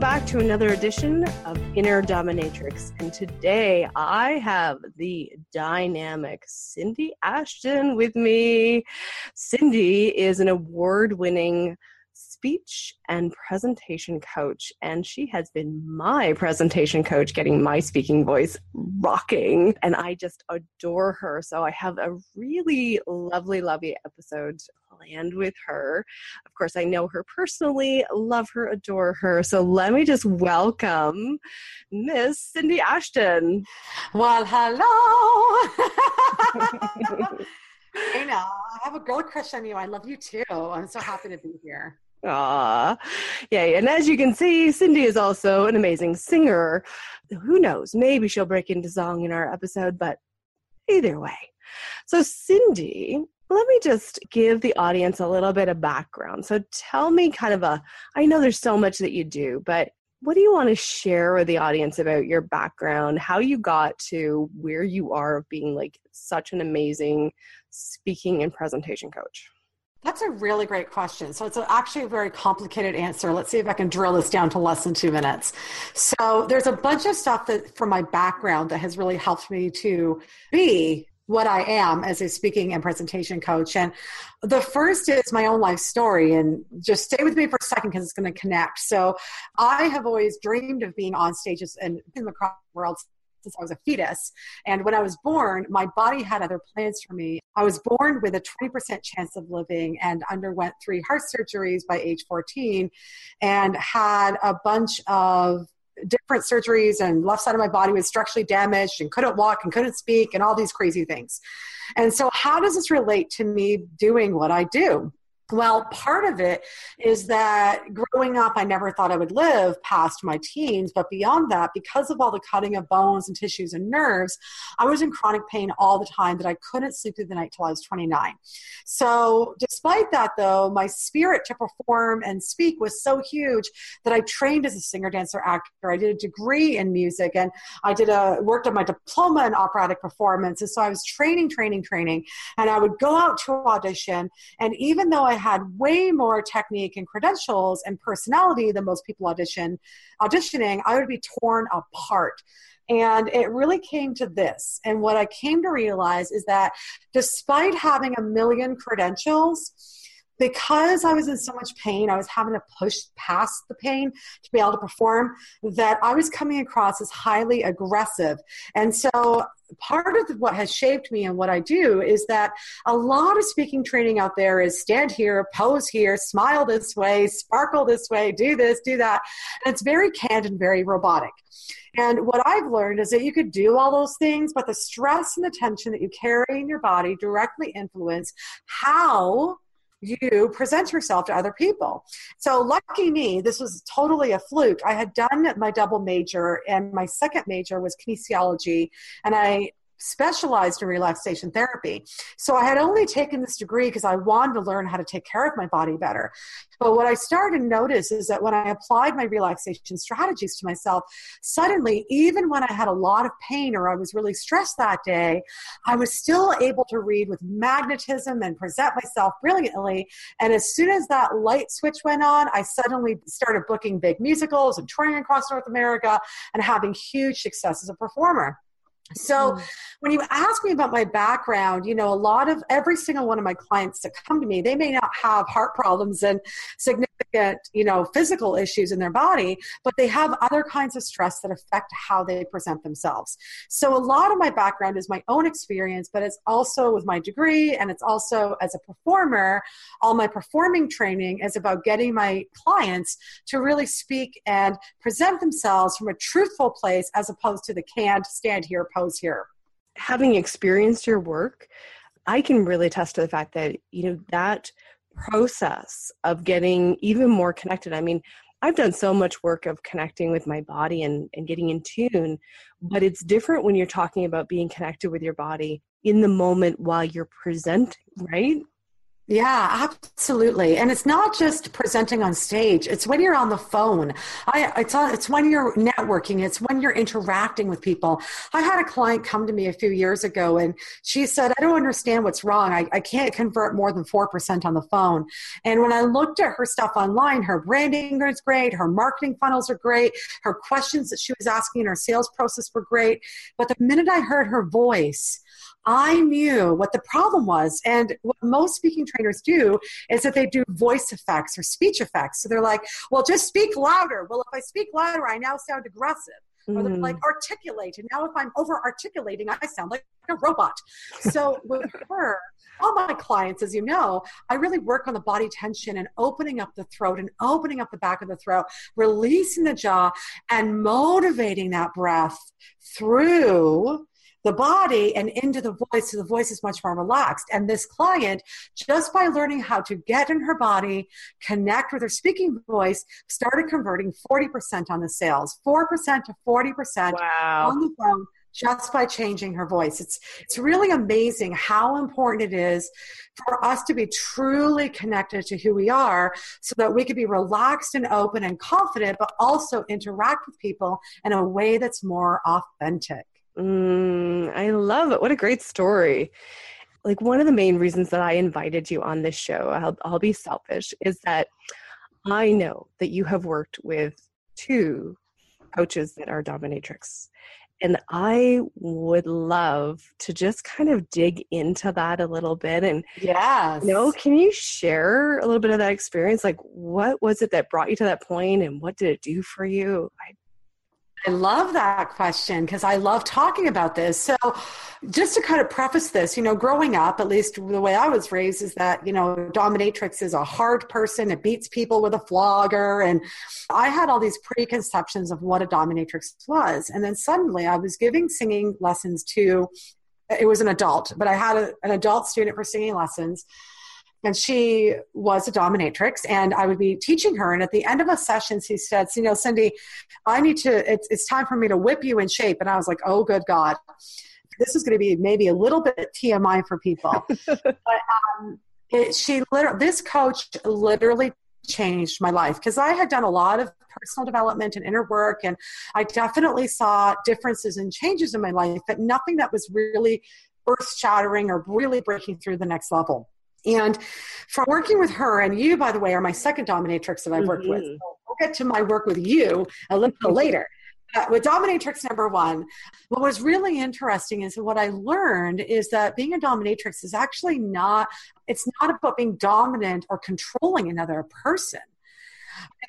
Welcome back to another edition of Inner Dominatrix. And today I have the dynamic Cindy Ashton with me. Cindy is an award winning speech and presentation coach, and she has been my presentation coach, getting my speaking voice rocking. And I just adore her. So I have a really lovely, lovely episode planned with her. Of course, I know her personally, love her, adore her. So let me just welcome Miss Cindy Ashton. Well, hello. I know. I have a girl crush on you. I love you too. I'm so happy to be here. Ah, yay. And as you can see, Cindy is also an amazing singer. Who knows? Maybe she'll break into song in our episode, but either way. So, Cindy, let me just give the audience a little bit of background. So, tell me kind of a, I know there's so much that you do, but what do you want to share with the audience about your background, how you got to where you are of being like such an amazing speaking and presentation coach? That's a really great question. So it's actually a very complicated answer. Let's see if I can drill this down to less than two minutes. So there's a bunch of stuff that from my background that has really helped me to be what I am as a speaking and presentation coach. And the first is my own life story. And just stay with me for a second because it's going to connect. So I have always dreamed of being on stages and in the world since I was a fetus. And when I was born, my body had other plans for me. I was born with a 20% chance of living and underwent three heart surgeries by age 14 and had a bunch of different surgeries and left side of my body was structurally damaged and couldn't walk and couldn't speak and all these crazy things. And so how does this relate to me doing what I do? Well, part of it is that growing up, I never thought I would live past my teens. But beyond that, because of all the cutting of bones and tissues and nerves, I was in chronic pain all the time that I couldn't sleep through the night till I was 29. So, despite that, though, my spirit to perform and speak was so huge that I trained as a singer, dancer, actor. I did a degree in music and I did a worked on my diploma in operatic performance. And so I was training, training, training. And I would go out to audition. And even though I had way more technique and credentials and personality than most people audition auditioning, I would be torn apart. And it really came to this. And what I came to realize is that despite having a million credentials, because I was in so much pain, I was having to push past the pain to be able to perform, that I was coming across as highly aggressive. And so part of what has shaped me and what I do is that a lot of speaking training out there is stand here, pose here, smile this way, sparkle this way, do this, do that. And it's very canned and very robotic. And what I've learned is that you could do all those things, but the stress and the tension that you carry in your body directly influence how you present yourself to other people. So, lucky me, this was totally a fluke. I had done my double major, and my second major was kinesiology, and I specialized in relaxation therapy. So I had only taken this degree because I wanted to learn how to take care of my body better. But what I started to notice is that when I applied my relaxation strategies to myself, suddenly, even when I had a lot of pain or I was really stressed that day, I was still able to read with magnetism and present myself brilliantly. And as soon as that light switch went on, I suddenly started booking big musicals and touring across North America and having huge success as a performer. So mm. when you ask me about my background, you know, a lot of every single one of my clients that come to me, they may not have heart problems and significant, you know, physical issues in their body, but they have other kinds of stress that affect how they present themselves. So a lot of my background is my own experience, but it's also with my degree and it's also as a performer, all my performing training is about getting my clients to really speak and present themselves from a truthful place as opposed to the canned stand here pose here. Having experienced your work, I can really attest to the fact that, you know, that process of getting even more connected. I mean, I've done so much work of connecting with my body and, and getting in tune, but it's different when you're talking about being connected with your body in the moment while you're presenting, right? Yeah, absolutely. And it's not just presenting on stage. It's when you're on the phone. I, it's, uh, it's when you're networking. It's when you're interacting with people. I had a client come to me a few years ago and she said, I don't understand what's wrong. I, I can't convert more than 4% on the phone. And when I looked at her stuff online, her branding is great. Her marketing funnels are great. Her questions that she was asking in her sales process were great. But the minute I heard her voice, I knew what the problem was. And what most speaking trainers do is that they do voice effects or speech effects. So they're like, well, just speak louder. Well, if I speak louder, I now sound aggressive. Mm. Or they're like, mm. articulate. And now if I'm over articulating, I sound like a robot. So with her, all my clients, as you know, I really work on the body tension and opening up the throat and opening up the back of the throat, releasing the jaw and motivating that breath through the body and into the voice so the voice is much more relaxed and this client just by learning how to get in her body connect with her speaking voice started converting 40% on the sales 4% to 40% wow. on the phone just by changing her voice. It's it's really amazing how important it is for us to be truly connected to who we are so that we can be relaxed and open and confident but also interact with people in a way that's more authentic. Mm, I love it. What a great story. Like one of the main reasons that I invited you on this show, I'll, I'll be selfish, is that I know that you have worked with two coaches that are dominatrix. And I would love to just kind of dig into that a little bit. And yeah, you know, can you share a little bit of that experience? Like, what was it that brought you to that point, and what did it do for you? I I love that question because I love talking about this. So, just to kind of preface this, you know, growing up, at least the way I was raised, is that, you know, dominatrix is a hard person. It beats people with a flogger. And I had all these preconceptions of what a dominatrix was. And then suddenly I was giving singing lessons to, it was an adult, but I had a, an adult student for singing lessons and she was a dominatrix and i would be teaching her. And at the end of a session she said you know cindy i need to it's, it's time for me to whip you in shape. And i was like oh good god. This is going to be maybe a little bit tmi for people. But um, it, she literally this coach literally changed my life because i had done a lot of personal development and inner work and i definitely saw differences and changes in my life but nothing that was really earth shattering or really breaking through the next level and from working with her, and you, by the way, are my second dominatrix that I've worked mm-hmm. with. So we'll get to my work with you a little later. Uh, with dominatrix number one, what was really interesting is what I learned is that being a dominatrix is actually not, it's not about being dominant or controlling another person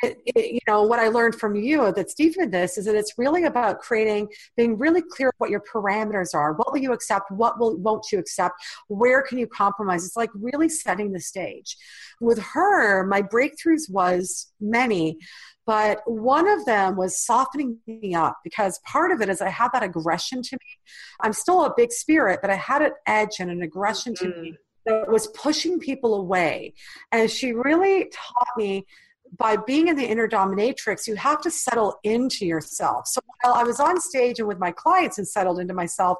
it, it, you know what i learned from you that's deep in this is that it's really about creating being really clear what your parameters are what will you accept what will won't you accept where can you compromise it's like really setting the stage with her my breakthroughs was many but one of them was softening me up because part of it is I had that aggression to me. I'm still a big spirit, but I had an edge and an aggression mm-hmm. to me that was pushing people away. And she really taught me by being in the inner dominatrix, you have to settle into yourself. So while I was on stage and with my clients and settled into myself,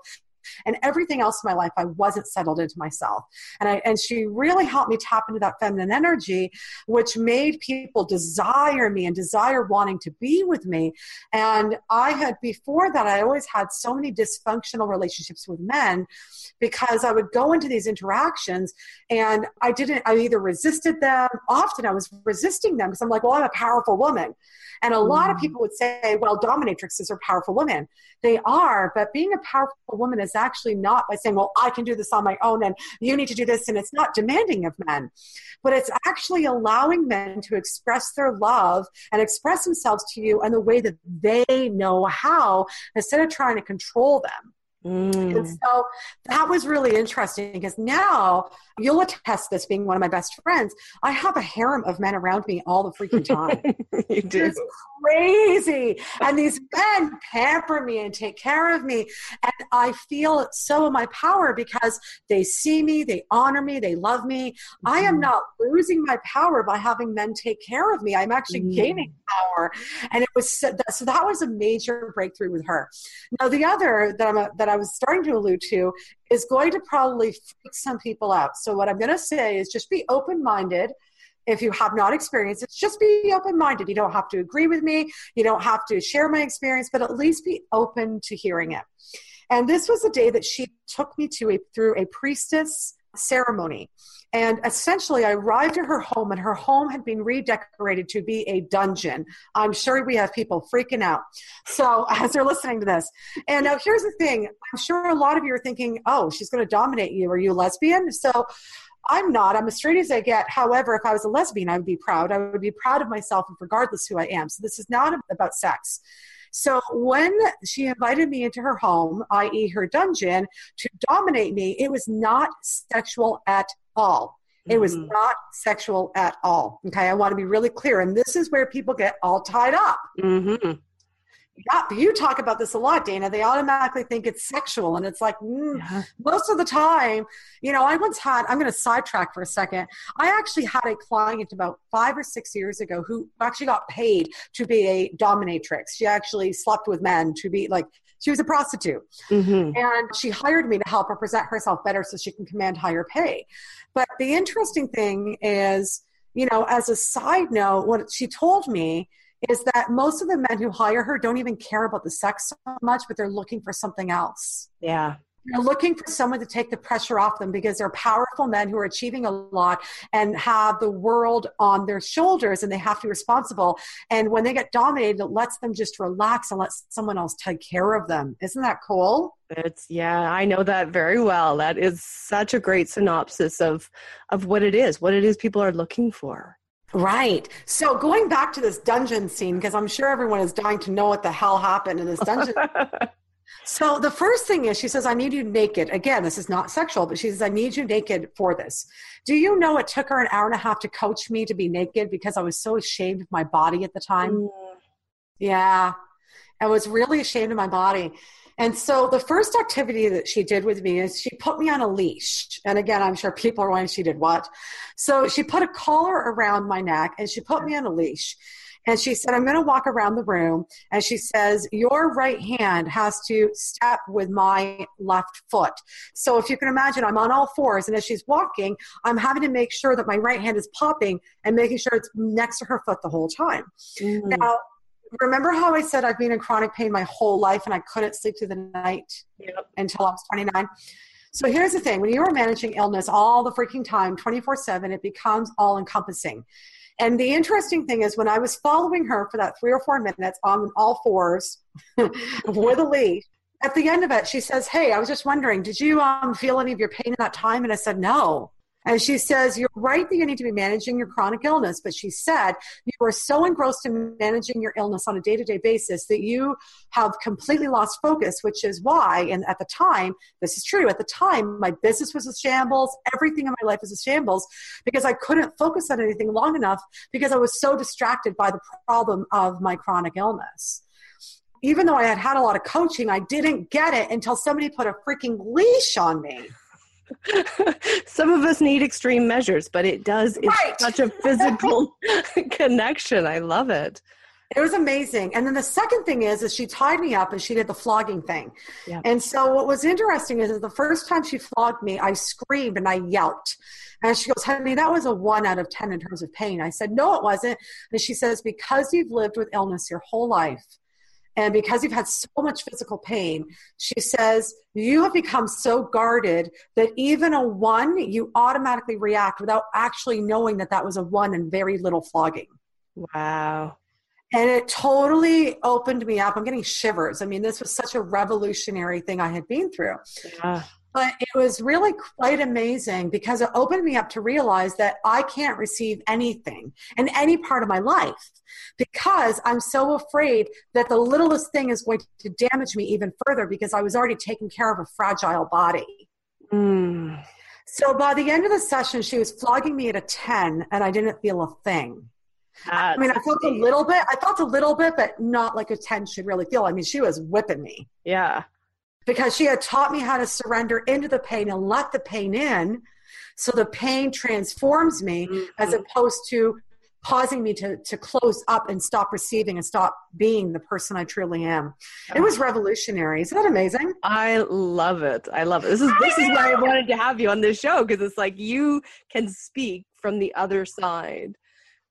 and everything else in my life i wasn't settled into myself. And i and she really helped me tap into that feminine energy which made people desire me and desire wanting to be with me. And i had before that i always had so many dysfunctional relationships with men because i would go into these interactions and i didn't i either resisted them. Often i was resisting them because i'm like well i'm a powerful woman. And a lot of mm. people would say well dominatrixes are powerful women. They are but being a powerful woman is actually not by saying, well, I can do this on my own and you need to do this. And it's not demanding of men, but it's actually allowing men to express their love and express themselves to you in the way that they know how instead of trying to control them. Mm. And so that was really interesting because now you'll attest this being one of my best friends. I have a harem of men around me all the freaking time. you do. It's crazy. And these men pamper me and take care of me. And I feel so in my power because they see me, they honor me, they love me. Mm-hmm. I am mm-hmm. not losing my power by having men take care of me. I'm actually mm-hmm. gaining power. And it was so, so that was a major breakthrough with her. Now, the other that, I'm a, that I was starting to allude to is going to probably freak some people out. So, what I'm going to say is just be open minded if you have not experienced it, just be open minded. You don't have to agree with me, you don't have to share my experience, but at least be open to hearing it. And this was the day that she took me to a, through a priestess ceremony. And essentially, I arrived at her home, and her home had been redecorated to be a dungeon. I'm sure we have people freaking out. So, as they're listening to this, and now here's the thing I'm sure a lot of you are thinking, oh, she's going to dominate you. Are you lesbian? So, I'm not. I'm as straight as I get. However, if I was a lesbian, I would be proud. I would be proud of myself, regardless who I am. So this is not about sex. So when she invited me into her home, i.e., her dungeon, to dominate me, it was not sexual at all. It was mm-hmm. not sexual at all. Okay, I want to be really clear. And this is where people get all tied up. Mm-hmm you talk about this a lot, Dana. They automatically think it's sexual, and it's like mm, yeah. most of the time. You know, I once had. I'm going to sidetrack for a second. I actually had a client about five or six years ago who actually got paid to be a dominatrix. She actually slept with men to be like she was a prostitute, mm-hmm. and she hired me to help her present herself better so she can command higher pay. But the interesting thing is, you know, as a side note, what she told me is that most of the men who hire her don't even care about the sex so much, but they're looking for something else. Yeah. They're looking for someone to take the pressure off them because they're powerful men who are achieving a lot and have the world on their shoulders and they have to be responsible. And when they get dominated, it lets them just relax and let someone else take care of them. Isn't that cool? It's yeah, I know that very well. That is such a great synopsis of of what it is, what it is people are looking for. Right. So going back to this dungeon scene, because I'm sure everyone is dying to know what the hell happened in this dungeon. so the first thing is she says, I need you naked. Again, this is not sexual, but she says, I need you naked for this. Do you know it took her an hour and a half to coach me to be naked because I was so ashamed of my body at the time? Mm. Yeah. I was really ashamed of my body. And so the first activity that she did with me is she put me on a leash. And again, I'm sure people are wondering she did what. So she put a collar around my neck and she put me on a leash. And she said, I'm going to walk around the room. And she says, Your right hand has to step with my left foot. So if you can imagine, I'm on all fours. And as she's walking, I'm having to make sure that my right hand is popping and making sure it's next to her foot the whole time. Mm. Now, remember how I said I've been in chronic pain my whole life and I couldn't sleep through the night yep. until I was 29? So here's the thing when you are managing illness all the freaking time, 24 7, it becomes all encompassing. And the interesting thing is, when I was following her for that three or four minutes on all fours with a leash, at the end of it, she says, Hey, I was just wondering, did you um, feel any of your pain in that time? And I said, No. And she says, You're right that you need to be managing your chronic illness, but she said, You are so engrossed in managing your illness on a day to day basis that you have completely lost focus, which is why, and at the time, this is true, at the time, my business was a shambles, everything in my life was a shambles because I couldn't focus on anything long enough because I was so distracted by the problem of my chronic illness even though I had had a lot of coaching, I didn't get it until somebody put a freaking leash on me. Some of us need extreme measures, but it does, it's right. such a physical connection. I love it. It was amazing. And then the second thing is, is she tied me up and she did the flogging thing. And so what was interesting is, is the first time she flogged me, I screamed and I yelped. And she goes, honey, that was a one out of 10 in terms of pain. I said, no, it wasn't. And she says, because you've lived with illness your whole life, and because you've had so much physical pain, she says, you have become so guarded that even a one, you automatically react without actually knowing that that was a one and very little flogging. Wow. And it totally opened me up. I'm getting shivers. I mean, this was such a revolutionary thing I had been through. Yeah. But it was really quite amazing because it opened me up to realize that I can't receive anything in any part of my life because I'm so afraid that the littlest thing is going to damage me even further because I was already taking care of a fragile body. Mm. So by the end of the session, she was flogging me at a 10 and I didn't feel a thing. That's I mean, I felt a little bit. I felt a little bit, but not like a ten should really feel. I mean, she was whipping me. Yeah. Because she had taught me how to surrender into the pain and let the pain in, so the pain transforms me, mm-hmm. as opposed to causing me to to close up and stop receiving and stop being the person I truly am. It was revolutionary. Isn't that amazing? I love it. I love it. This is this is why I wanted to have you on this show because it's like you can speak from the other side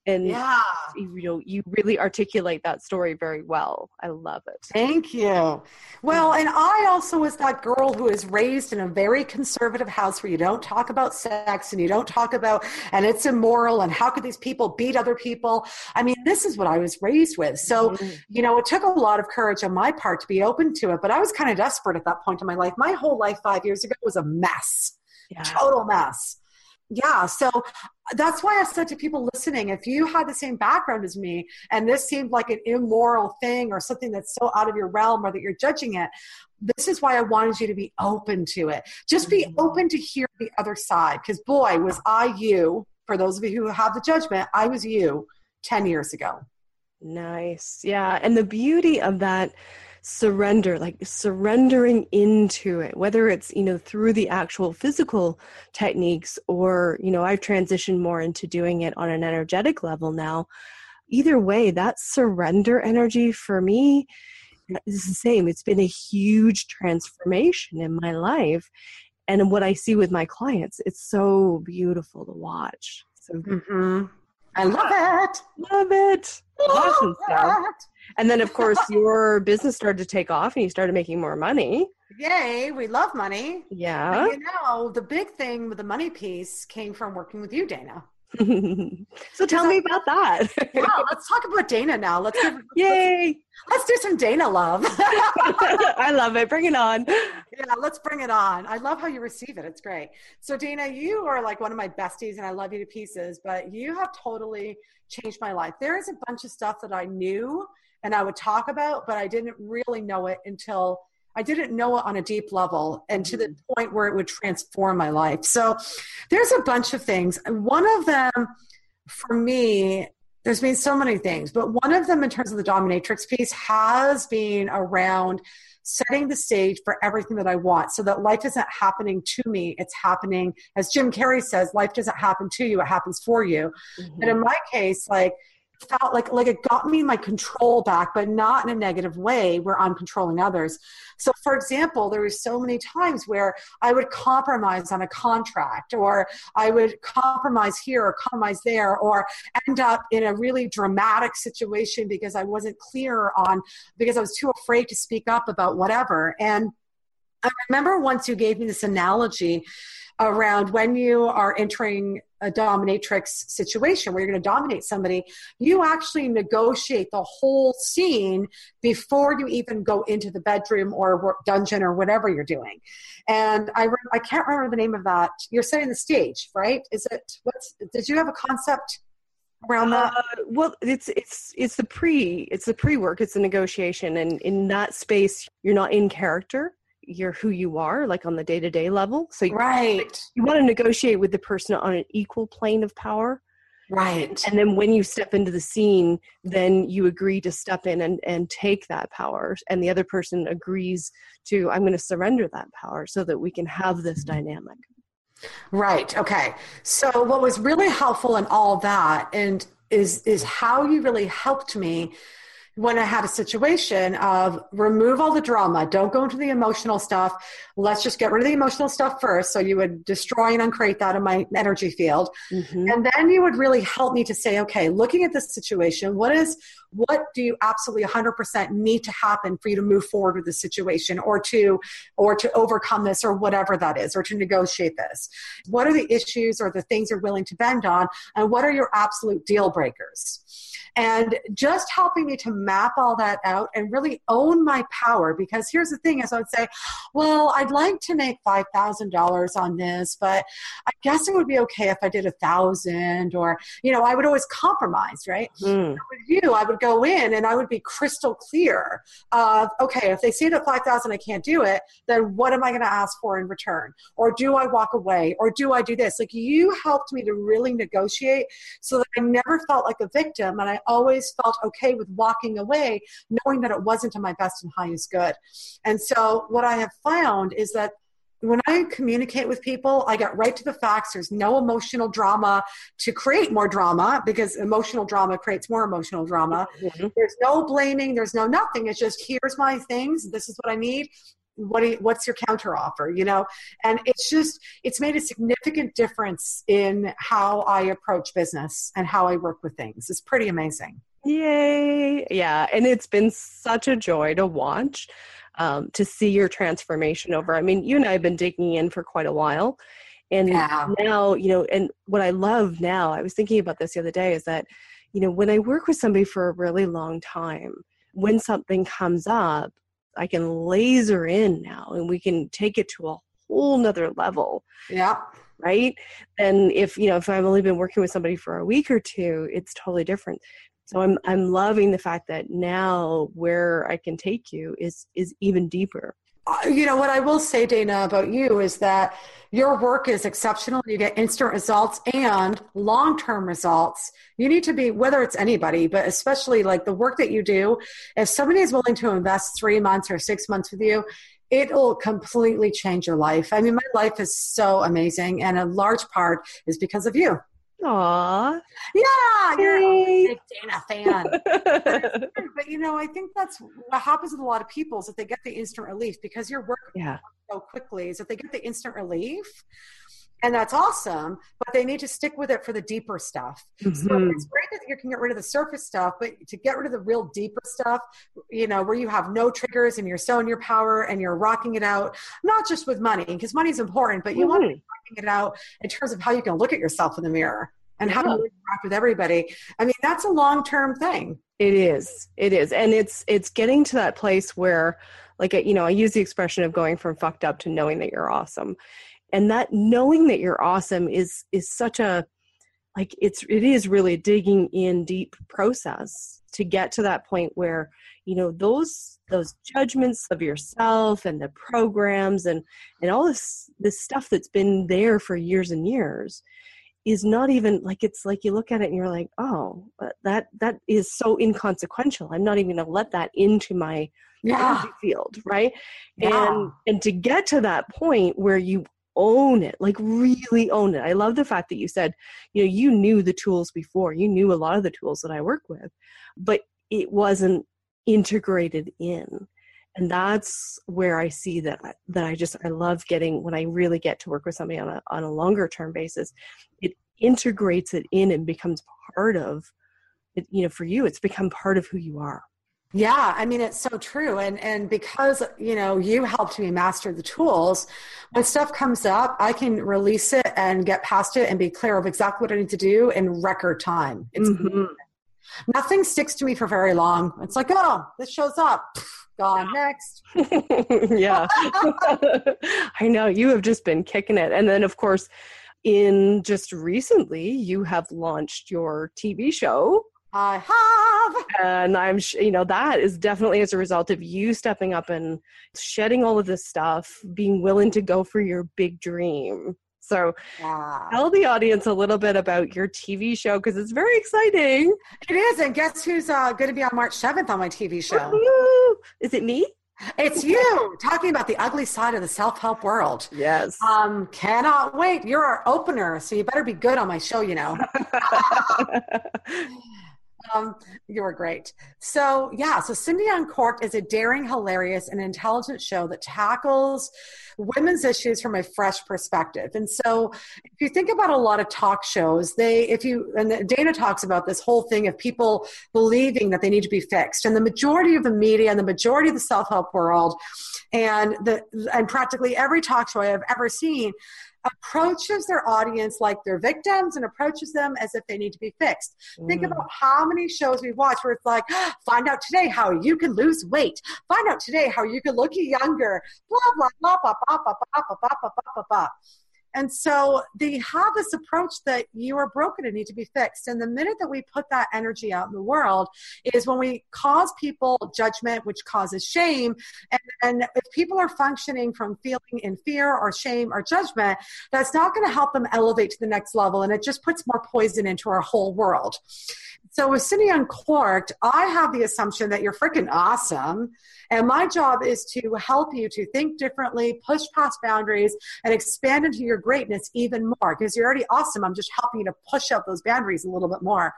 and yeah. you know you really articulate that story very well. I love it. Thank you. Well and i also was that girl who is raised in a very conservative house where you don't talk about sex and you don't talk about and it's immoral and how could these people beat other people? I mean this is what i was raised with. So mm-hmm. you know it took a lot of courage on my part to be open to it but i was kind of desperate at that point in my life. My whole life five years ago was a mess. Yeah. total mess yeah so that's why i said to people listening if you had the same background as me and this seemed like an immoral thing or something that's so out of your realm or that you're judging it this is why i wanted you to be open to it. Just be mm-hmm. open to hear the other side because boy was i you for those of you who have the judgment i was you 10 years ago. Nice. Yeah and the beauty of that surrender like surrendering into it whether it's you know through the actual physical techniques or you know i've transitioned more into doing it on an energetic level now. Either way that surrender energy for me is the same. It's been a huge transformation in my life. And what i see with my clients it's so beautiful to watch. So mm-hmm. I love it love it awesome stuff and then, of course, your business started to take off and you started making more money. Yay, we love money. Yeah. But you know, the big thing with the money piece came from working with you, Dana. So tell me about that. yeah, let's talk about Dana now. Let's give, Yay. Let's, let's do some Dana love. I love it. Bring it on. Yeah, let's bring it on. I love how you receive it. It's great. So Dana, you are like one of my besties and I love you to pieces, but you have totally changed my life. There is a bunch of stuff that I knew and I would talk about, but I didn't really know it until I didn't know it on a deep level and to the mm-hmm. point where it would transform my life. So there's a bunch of things. One of them for me, there's been so many things, but one of them in terms of the dominatrix piece has been around setting the stage for everything that I want so that life isn't happening to me. It's happening, as Jim Carrey says, life doesn't happen to you, it happens for you. Mm-hmm. And in my case, like felt like like it got me my control back but not in a negative way where i'm controlling others. So for example there was so many times where i would compromise on a contract or i would compromise here or compromise there or end up in a really dramatic situation because i wasn't clear on because i was too afraid to speak up about whatever. And i remember once you gave me this analogy around when you are entering a dominatrix situation where you're going to dominate somebody, you actually negotiate the whole scene before you even go into the bedroom or dungeon or whatever you're doing. And I, I can't remember the name of that. You're setting the stage, right? Is it what's? Did you have a concept? around that? Uh, well, it's it's it's the pre it's the pre work. It's the negotiation, and in that space, you're not in character you're who you are like on the day-to-day level so you, right. you want to negotiate with the person on an equal plane of power. Right. And then when you step into the scene then you agree to step in and, and take that power and the other person agrees to i'm going to surrender that power so that we can have this dynamic. Right okay. So what was really helpful in all that and is is how you really helped me when I had a situation of remove all the drama, don't go into the emotional stuff. Let's just get rid of the emotional stuff first. So you would destroy and uncreate that in my energy field. Mm-hmm. And then you would really help me to say, okay, looking at this situation, what is what do you absolutely 100% need to happen for you to move forward with the situation or to or to overcome this or whatever that is or to negotiate this? What are the issues or the things you're willing to bend on and what are your absolute deal breakers? And just helping me to map all that out and really own my power because here's the thing is i would say well i'd like to make $5000 on this but i guess it would be okay if i did a thousand or you know i would always compromise right? Mm. with you i would go in and I would be crystal clear of, okay, if they say that 5,000 I can't do it, then what am I going to ask for in return? Or do I walk away? Or do I do this? Like you helped me to really negotiate so that I never felt like a victim and I always felt okay with walking away knowing that it wasn't to my best and highest good. And so what I have found is that when I communicate with people, I get right to the facts. There's no emotional drama to create more drama because emotional drama creates more emotional drama. Mm-hmm. There's no blaming. There's no nothing. It's just here's my things. This is what I need. What you, what's your counter offer? You know, and it's just it's made a significant difference in how I approach business and how I work with things. It's pretty amazing. Yay! Yeah, and it's been such a joy to watch um, to see your transformation over. I mean, you and I have been digging in for quite a while. And yeah. now, you know, and what I love now, I was thinking about this the other day, is that, you know, when I work with somebody for a really long time, when something comes up, I can laser in now and we can take it to a whole nother level. Yeah. Right. And if, you know, if I've only been working with somebody for a week or two, it's totally different so i'm i'm loving the fact that now where i can take you is is even deeper. Uh, you know what i will say dana about you is that your work is exceptional. You get instant results and long-term results. You need to be whether it's anybody but especially like the work that you do if somebody is willing to invest three months or six months with you it'll completely change your life. I mean my life is so amazing and a large part is because of you Aw. Yeah, you're a big Dana fan. but, but, you know, I think that's what happens with a lot of people is that they get the instant relief because you're working yeah. so quickly, is that they get the instant relief. And that's awesome, but they need to stick with it for the deeper stuff. Mm-hmm. So it's great that you can get rid of the surface stuff, but to get rid of the real deeper stuff, you know, where you have no triggers and you're so in your power and you're rocking it out, not just with money, because money's important, but you mm-hmm. want to be rocking it out in terms of how you can look at yourself in the mirror and how to interact with everybody. I mean, that's a long term thing. It is. It is. And it's it's getting to that place where like you know, I use the expression of going from fucked up to knowing that you're awesome. And that knowing that you're awesome is is such a like it's it is really digging in deep process to get to that point where you know those those judgments of yourself and the programs and and all this this stuff that's been there for years and years is not even like it's like you look at it and you're like oh that that is so inconsequential i'm not even going to let that into my yeah. field right yeah. and and to get to that point where you own it like really own it. I love the fact that you said you know you knew the tools before. You knew a lot of the tools that i work with but it wasn't integrated in. And that's where i see that that i just i love getting when i really get to work with somebody on a on a longer term basis it integrates it in and becomes part of it you know for you it's become part of who you are yeah, I mean it's so true, and and because you know you helped me master the tools, when stuff comes up, I can release it and get past it and be clear of exactly what I need to do in record time. It's mm-hmm. nothing sticks to me for very long. It's like, oh, this shows up gone next. yeah. I know you have just been kicking it. And then, of course, in just recently, you have launched your TV show. I have. And I'm, you know, that is definitely as a result of you stepping up and shedding all of this stuff, being willing to go for your big dream. So yeah. tell the audience a little bit about your TV show because it's very exciting. It is. And guess who's uh, going to be on March 7th on my TV show? Woo-hoo! Is it me? It's you talking about the ugly side of the self-help world. Yes. Um, cannot wait. You're our opener, so you better be good on my show, you know. Um, you were great. So, yeah, so Cindy Uncorked is a daring, hilarious, and intelligent show that tackles women's issues from a fresh perspective. And so, if you think about a lot of talk shows, they, if you, and Dana talks about this whole thing of people believing that they need to be fixed. And the majority of the media and the majority of the self help world, and the, and practically every talk show I have ever seen approaches their audience like they're victims and approaches them as if they need to be fixed. Mm. Think about how many shows we watch where it's like, find out today how you can lose weight. Find out today how you can look younger. Blah blah blah blah blah blah blah blah blah blah blah blah. And so they have this approach that you are broken and need to be fixed. And the minute that we put that energy out in the world is when we cause people judgment, which causes shame. And, and if people are functioning from feeling in fear or shame or judgment, that's not going to help them elevate to the next level. And it just puts more poison into our whole world. So with Cindy Uncorked, I have the assumption that you're freaking awesome. And my job is to help you to think differently, push past boundaries, and expand into your greatness even more. Because you're already awesome. I'm just helping you to push out those boundaries a little bit more.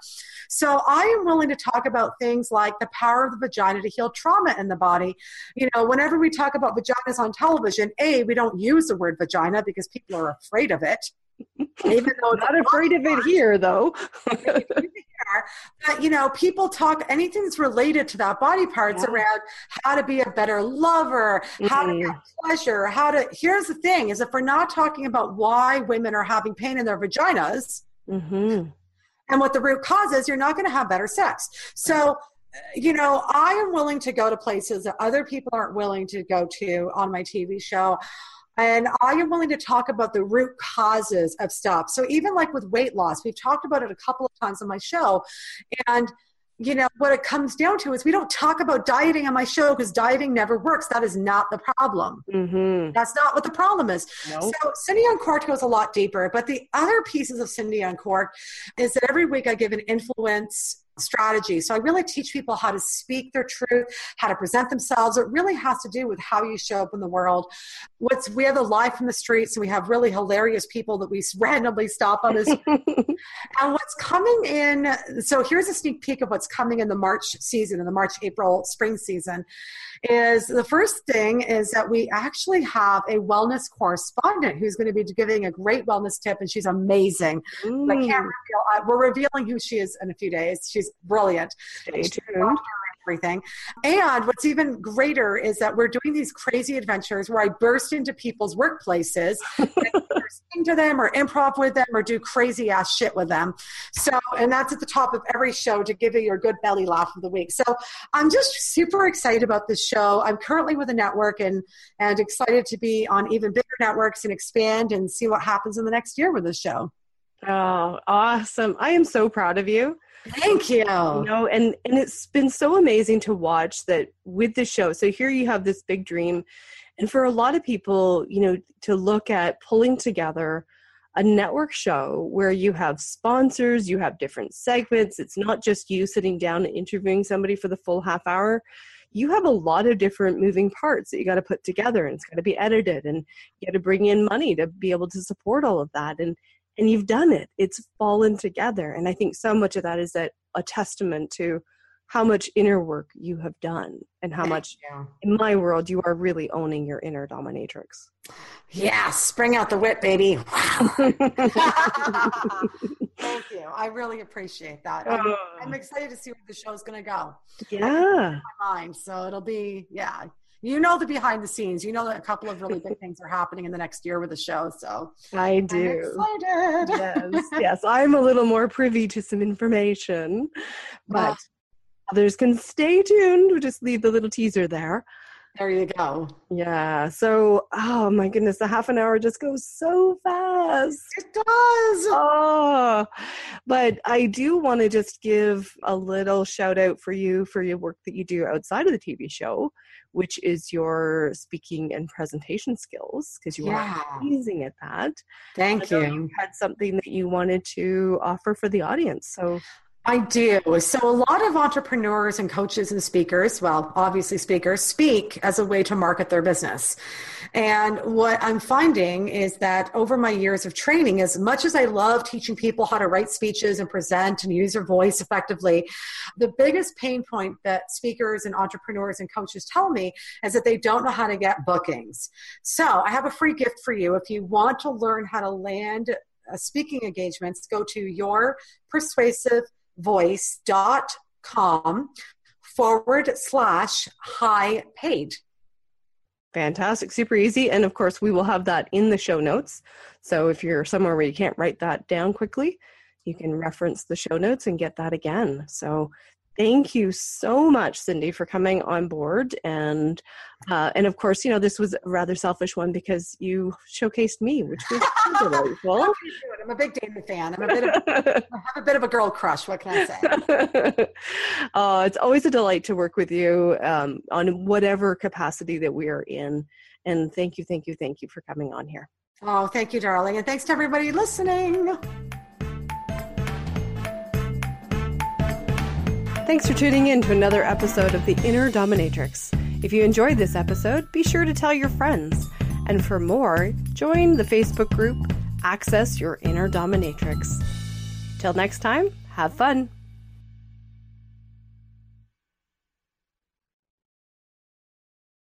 So I am willing to talk about things like the power of the vagina to heal trauma in the body. You know, whenever we talk about vaginas on television, A, we don't use the word vagina because people are afraid of it. Even though not afraid of it here, though. but you know, people talk anything that's related to that body parts yeah. around how to be a better lover, mm-hmm. how to get mm-hmm. pleasure, how to. Here's the thing: is if we're not talking about why women are having pain in their vaginas. Mm-hmm. And what the root cause is, you're not going to have better sex. So, you know, I am willing to go to places that other people aren't willing to go to on my TV show. And I am willing to talk about the root causes of stuff. So even like with weight loss, we've talked about it a couple of times on my show. And you know what it comes down to is we don't talk about dieting on my show because dieting never works that is not the problem mm-hmm. that's not what the problem is nope. so cindy uncorked goes a lot deeper but the other pieces of cindy uncorked is that every week i give an influence strategy. So I really teach people how to speak their truth, how to present themselves. It really has to do with how you show up in the world. What's we have a life from the streets, and we have really hilarious people that we randomly stop on this. and what's coming in? So here's a sneak peek of what's coming in the March season, in the March April spring season is the first thing is that we actually have a wellness correspondent who's going to be giving a great wellness tip, and she's amazing. Mm. I can't reveal. Uh, we're revealing who she is in a few days. She's brilliant. Stay tuned everything. And what's even greater is that we're doing these crazy adventures where I burst into people's workplaces sing to them or improv with them or do crazy ass shit with them. So, and that's at the top of every show to give you your good belly laugh of the week. So I'm just super excited about this show. I'm currently with a network and, and excited to be on even bigger networks and expand and see what happens in the next year with this show. Oh, awesome. I am so proud of you. Thank you. You know, and and it's been so amazing to watch that with the show. So here you have this big dream, and for a lot of people, you know, to look at pulling together a network show where you have sponsors, you have different segments. It's not just you sitting down and interviewing somebody for the full half hour. You have a lot of different moving parts that you got to put together, and it's got to be edited, and you got to bring in money to be able to support all of that. And and you've done it. It's fallen together. And i think so much of that is that a testament to how much inner work you have done and how much in my world you are really owning your inner dominatrix. Yes bring out the whip baby. Thank you. I really appreciate that. I'm, uh, I'm excited to see where the show's going to go. Yeah. My mind so it'll be yeah you know the behind the scenes. You know that a couple of really big things are happening in the next year with the show. So I do. yes, yes. I'm a little more privy to some information, but ah. others can stay tuned. We'll just leave the little teaser there. There you go. Yeah. So, oh my goodness, the half an hour just goes so fast. It does. Oh, but I do want to just give a little shout out for you for your work that you do outside of the TV show which is your speaking and presentation skills because you yeah. are amazing at that. Thank you. You had something that you wanted to offer for the audience. So I do. So, a lot of entrepreneurs and coaches and speakers, well, obviously speakers, speak as a way to market their business. And what I'm finding is that over my years of training, as much as I love teaching people how to write speeches and present and use their voice effectively, the biggest pain point that speakers and entrepreneurs and coaches tell me is that they don't know how to get bookings. So, I have a free gift for you. If you want to learn how to land uh, speaking engagements, go to your persuasive voice.com forward slash high paid. Fantastic, super easy. And of course, we will have that in the show notes. So if you're somewhere where you can't write that down quickly, you can reference the show notes and get that again. So thank you so much, Cindy, for coming on board. And uh, and of course, you know, this was a rather selfish one because you showcased me, which was delightful. I'm a big Dana fan. I'm a bit of, I have a bit of a girl crush. What can I say? uh, it's always a delight to work with you um, on whatever capacity that we are in. And thank you, thank you, thank you for coming on here. Oh, thank you, darling. And thanks to everybody listening. Thanks for tuning in to another episode of The Inner Dominatrix. If you enjoyed this episode, be sure to tell your friends. And for more, join the Facebook group Access Your Inner Dominatrix. Till next time, have fun.